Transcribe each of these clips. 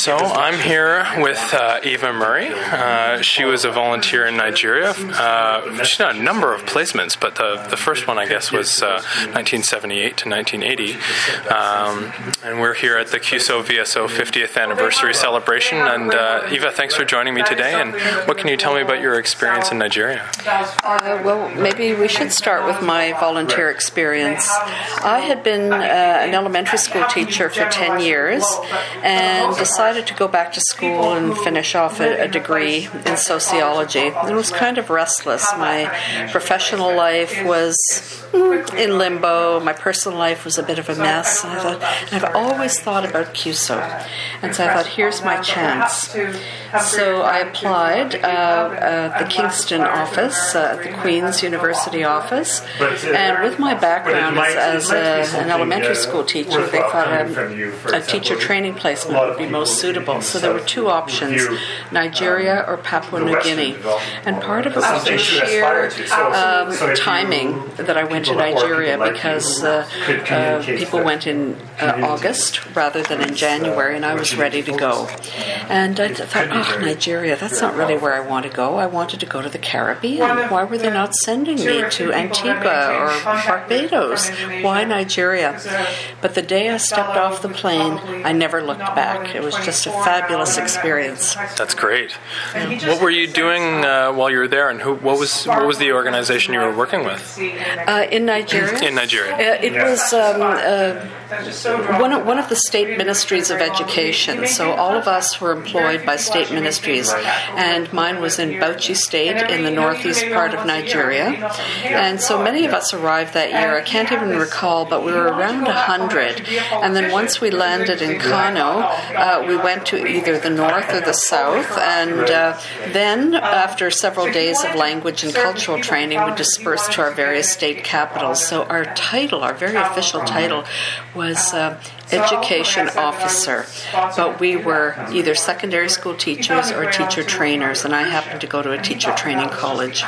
So I'm here with uh, Eva Murray. Uh, she was a volunteer in Nigeria. Uh, she's done a number of placements, but the, the first one, I guess, was 1978 to 1980. Um, and we're here at the CUSO VSO 50th anniversary celebration. And uh, Eva, thanks for joining me today. And what can you tell me about your experience in Nigeria? Uh, well, maybe we should start with my volunteer experience. I had been uh, an elementary school teacher for 10 years and decided to go back to school and finish off a, a degree in sociology. It was kind of restless. My professional life was mm, in limbo, my personal life was a bit of a mess. I thought, I've always thought about CUSO. And so I thought, here's my chance. So I applied uh, at the Kingston office, uh, at the Queen's University office, and with my background as, a, an elementary school teacher, they thought a, a teacher training placement would be most suitable. So there were two options Nigeria or Papua New Guinea. And part of it was just sheer um, timing that I went to Nigeria because uh, uh, people went in uh, August rather than in January, and I was ready to go. And I thought, oh, Nigeria, that's not really where I want to go. I wanted to go to the Caribbean. Why were they not sending me to Antigua or Barbados? Why Nigeria? But the day I stepped off the plane, I never looked back. It was just a fabulous experience. That's great. What were you doing uh, while you were there, and who, what was what was the organization you were working with? Uh, in Nigeria? In Nigeria. Uh, it was um, uh, one, of, one of the state ministries of education. So all of us were employed by state ministries, and mine was in Bauchi State in the northeast part of Nigeria. And so many of us arrived that year. I can't even recall, but we were around 100. And then once we landed in Kano, uh, we went to either the north or the south. And uh, then, after several days of language and cultural training, we dispersed to our various state capitals. So our title, our very official title, was uh, education officer, but we were either secondary school teachers or teacher trainers, and I happened to go to a teacher training college.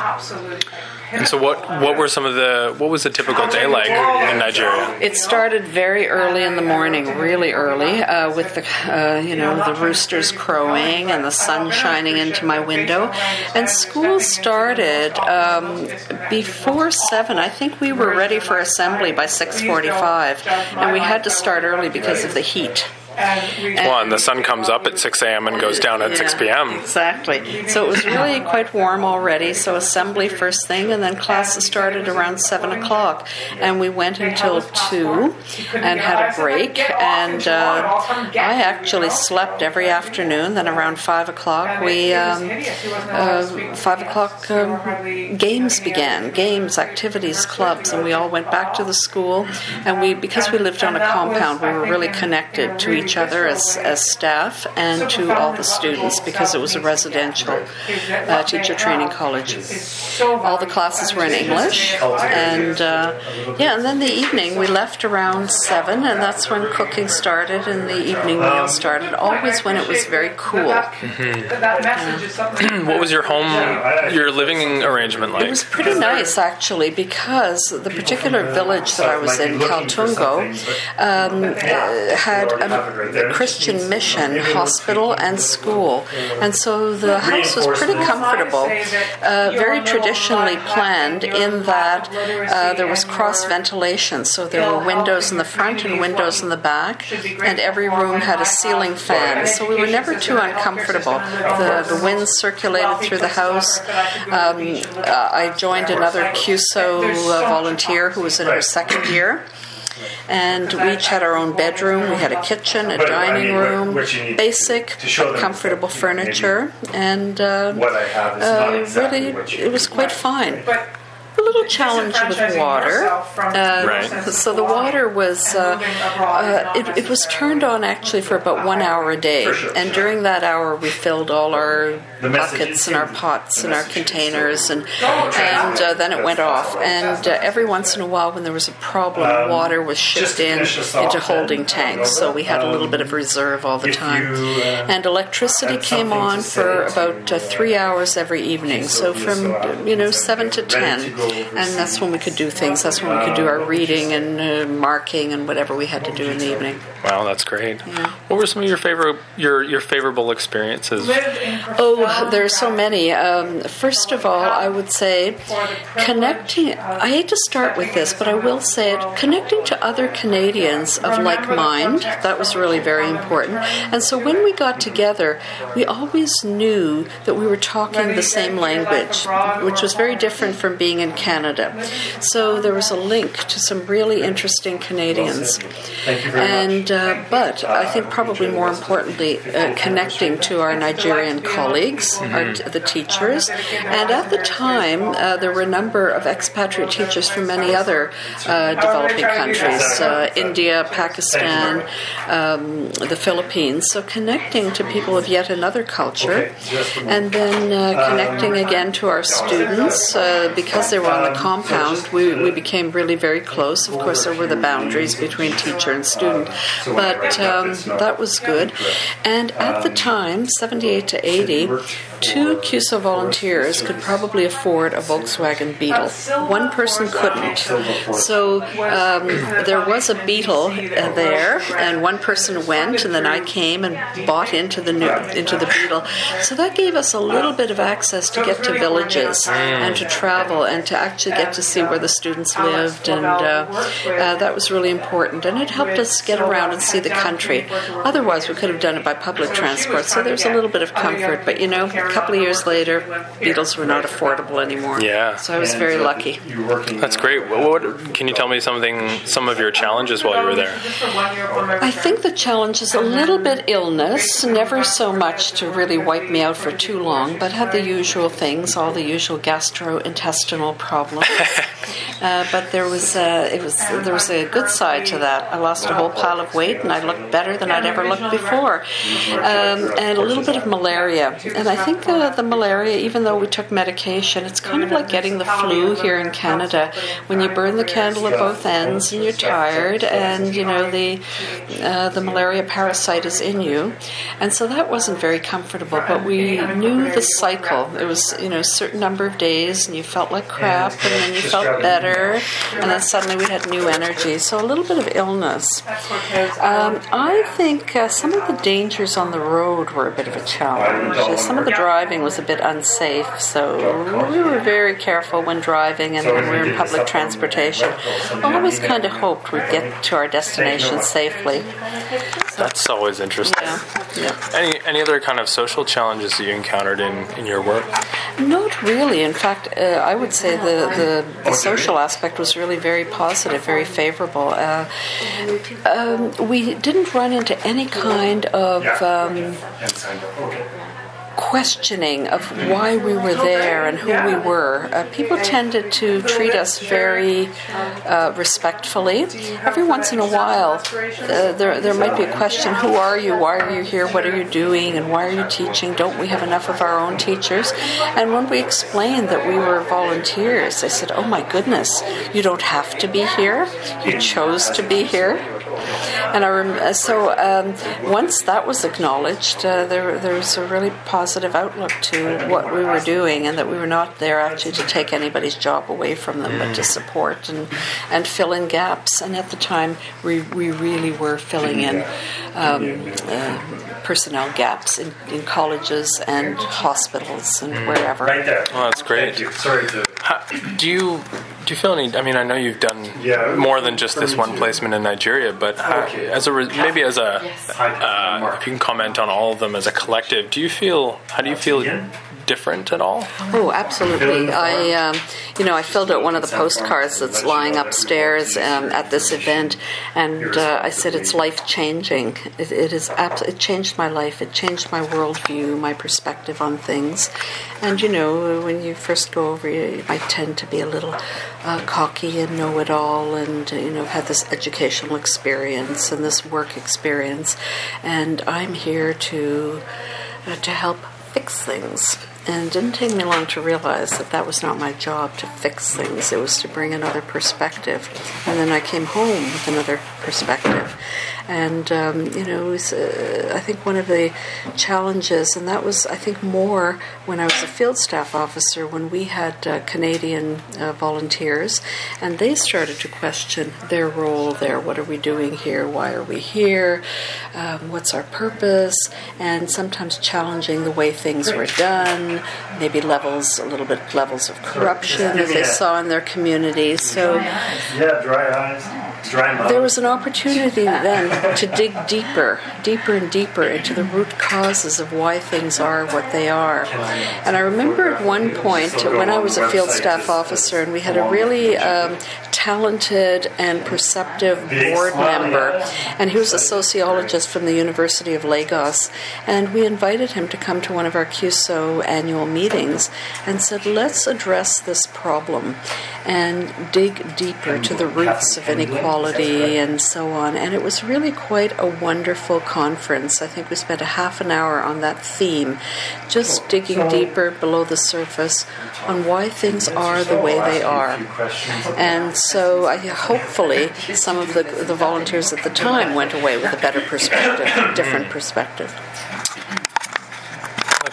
And so, what what were some of the what was a typical day like in Nigeria? It started very early in the morning, really early, uh, with the uh, you know the roosters crowing and the sun shining into my window. And school started um, before seven. I think we were ready for assembly by six forty-five, and we had to start early because of the heat. And, well, and the sun comes up at 6 a.m. and goes down at yeah, 6 p.m. Exactly. So it was really quite warm already. So assembly first thing, and then classes started around 7 o'clock. And we went until 2 and had a break. And uh, I actually slept every afternoon. Then around 5 o'clock, we, um, uh, 5 o'clock, um, games began games, activities, clubs. And we all went back to the school. And we, because we lived on a compound, we were really connected to each each other as, as staff and to all the students because it was a residential uh, teacher training college. All the classes were in English, and uh, yeah, and then the evening we left around seven, and that's when cooking started and the evening meal started. Always when it was very cool. Mm-hmm. what was your home, your living arrangement like? It was pretty nice actually because the particular village that I was in, Kaltungo, um, uh, had Christian mission hospital and school. And so the house was pretty comfortable, uh, very traditionally planned in that uh, there was cross ventilation. So there were windows in the front and windows in the back, and every room had a ceiling fan. So we were never too uncomfortable. The, the wind circulated through the house. Um, uh, I joined another CUSO uh, volunteer who was in her second year and we each had our own bedroom. We had a kitchen, a dining room, basic but comfortable furniture, and uh, uh, really it was quite fine a little challenge with water. Uh, right. So the water was uh, uh, it, it, was turned on actually for about one hour a day, and during that hour we filled all our buckets and our pots and our containers, and and uh, then it went off. And uh, every once in a while, when there was a problem, um, water was shipped in into holding tanks, so we had a little bit of reserve all the time. Uh, and electricity came on for about three hours every evening, so from you know seven to ten and that's when we could do things. That's when we could do our reading and uh, marking and whatever we had to do in the evening. Wow, that's great. What were some of your favorite your your favorable experiences? Oh, there are so many. Um, first of all, I would say connecting. I hate to start with this, but I will say it. Connecting to other Canadians of like mind. That was really very important. And so when we got together, we always knew that we were talking the same language, which was very different from being in Canada. So there was a link to some really interesting Canadians. And uh, but I think probably more importantly, uh, connecting to our Nigerian colleagues, our, the teachers, and at the time uh, there were a number of expatriate teachers from many other uh, developing countries, uh, India, Pakistan, um, the Philippines. So connecting to people of yet another culture, and then uh, connecting again to our students because they were on the compound. We, we became really very close. Of course, there were the boundaries between teacher and student, but um, that was good. And at the time, 78 to 80, two CUSO volunteers could probably afford a Volkswagen Beetle. One person couldn't. So um, there was a Beetle uh, there, and one person went, and then I came and bought into the new, into the Beetle. So that gave us a little bit of access to get to villages and to travel and to actually get to see where the students lived, and uh, uh, that was really important. And it helped us get around and see the country. Otherwise, we could have done it by public transport. So there's a little bit of comfort, but you know, a couple of years later, Beetles were not affordable anymore. Yeah. So I was very lucky. That's great. What, what, can you tell me something, some of your challenges while you were there? I think the challenge is a little bit illness, never so much to really wipe me out for too long, but had the usual things, all the usual gastrointestinal problems. uh, but there was a, it was there was a good side to that. I lost a whole pile of weight, and I looked better than I'd ever looked before, um, and a little bit of malaria. And I think uh, the malaria, even though we took medication, it's kind of like getting the flu here in Canada. When you burn the candle at both ends, and you're tired, and you know the uh, the malaria parasite is in you, and so that wasn't very comfortable. But we knew the cycle. It was you know a certain number of days, and you felt like crap, and then you felt better, and then suddenly we had new energy. So a little bit of illness. Um, I think uh, some of the dangers on the road were a bit of a challenge. Uh, some of the driving was a bit unsafe, so we were very careful when driving and when we were in public transportation. I always kind of hoped we'd get to our destination safely. That's always interesting. Yeah. yeah. Any any other kind of social challenges that you encountered in, in your work? Not really. In fact, uh, I would say the, the, the, social aspect was really very positive, very favorable. Uh, um, we didn't run into any kind of um, questioning of why we were there and who we were. Uh, people tended to treat us very uh, respectfully. Every once in a while, uh, there, there might be a question Who are you? Why are you here? What are you doing? And why are you teaching? Don't we have enough of our own teachers? And when we explained that we were volunteers, they said, Oh my goodness, you don't have to be here. You chose to be here. And I rem- so um, once that was acknowledged, uh, there, there was a really positive outlook to what we were doing, and that we were not there actually to take anybody's job away from them, but to support and, and fill in gaps. And at the time, we, we really were filling in um, uh, personnel gaps in, in, colleges and hospitals and wherever. Right there. Oh, that's great. Sorry to. How, do you do you feel any? I mean, I know you've done more than just this one placement in Nigeria, but how, as a maybe as a uh, if you can comment on all of them as a collective, do you feel how do you feel different at all? Oh, absolutely. I, um, you know, I filled out one of the postcards that's lying upstairs um, at this event, and uh, I said it's life changing. It, it is. Abs- it changed my life. It changed my worldview, my perspective on things. And you know, when you first go over, you might tend to be a little uh, cocky and know it all, and you know, have this educational experience and this work experience. And I'm here to uh, to help fix things. And it didn't take me long to realize that that was not my job to fix things. It was to bring another perspective. And then I came home with another perspective. And, um, you know, was, uh, I think one of the challenges, and that was, I think, more when I was a field staff officer, when we had uh, Canadian uh, volunteers, and they started to question their role there. What are we doing here? Why are we here? Um, what's our purpose? And sometimes challenging the way things were done, maybe levels, a little bit levels of corruption that they saw in their communities. So, Yeah, dry eyes. There was an opportunity then to dig deeper, deeper and deeper into the root causes of why things are what they are. And I remember at one point when I was a field staff officer, and we had a really um, talented and perceptive board member, and he was a sociologist from the University of Lagos, and we invited him to come to one of our CUSO annual meetings and said, let's address this problem and dig deeper to the roots of inequality and so on. And it was really quite a wonderful conference. I think we spent a half an hour on that theme, just digging deeper below the surface on why things are the way they are. And so I, hopefully some of the, the volunteers at the time went away with a better perspective, different perspective.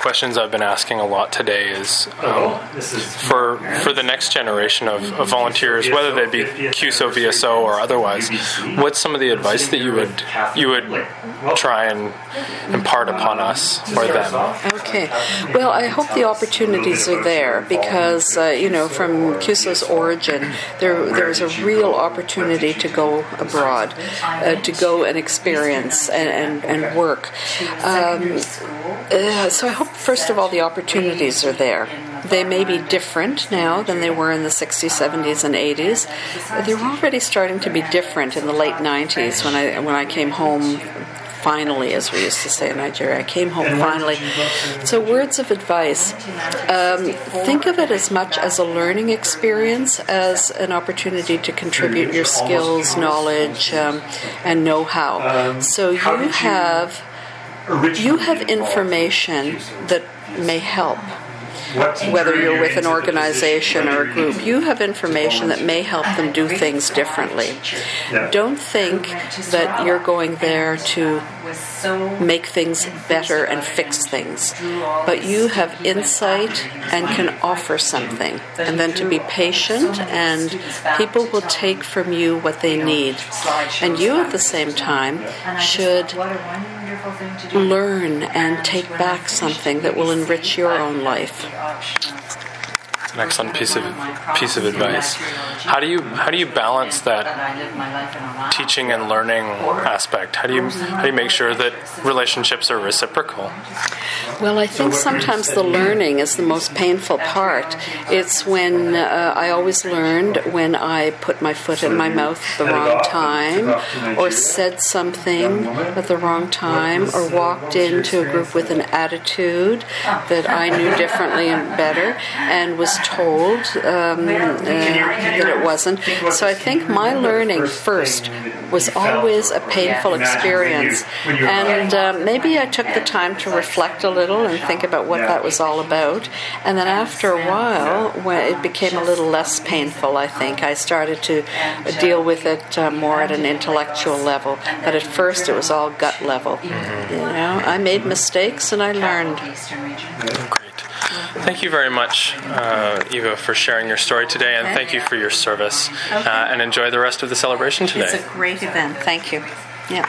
The questions I've been asking a lot today is um, This is for for the next generation of, of volunteers, whether they be CUSO, VSO, or otherwise. What's some of the advice that you would you would try and impart upon us or them? Okay. Well, I hope the opportunities are there because, uh, you know, from CUSO's origin, there there's a real opportunity to go abroad, uh, to go and experience and, and, and work. Um, uh, so I hope, first of all, the opportunities are there. They may be different now than they were in the 60s, 70s, and 80s. They were already starting to be different in the late 90s when I when I came home finally, as we used to say in Nigeria. I came home finally. So, words of advice um, think of it as much as a learning experience as an opportunity to contribute your skills, knowledge, um, and know how. So, you have. You have information that may help whether you're with an organization or a group, you have information that may help them do things differently. Don't think that you're going there to make things better and fix things, but you have insight and can offer something. And then to be patient, and people will take from you what they need. And you, at the same time, should learn and take back something that will enrich your own life. It's an excellent piece of piece of advice. How do you how do you balance that teaching and learning aspect? How do you how do you make sure that relationships are reciprocal? Well, I think sometimes the learning is the most painful part. It's when uh, I always learned when I put my foot in my mouth at the wrong time, or said something at the wrong time, or walked into a group with an attitude that I knew differently and better, and was told um, uh, that it wasn't. So I think my learning first was always a painful experience, and uh, maybe I took the time to reflect a little and think about what that was all about. And then after a while, when it became a little less painful, I think I started to deal with it uh, more at an intellectual level. But at first, it was all gut level. You know, I made mistakes and I learned. Thank you very much, uh, Eva, for sharing your story today, and thank you for your service. Uh, and enjoy the rest of the celebration today. It's a great event. Thank you. Yeah.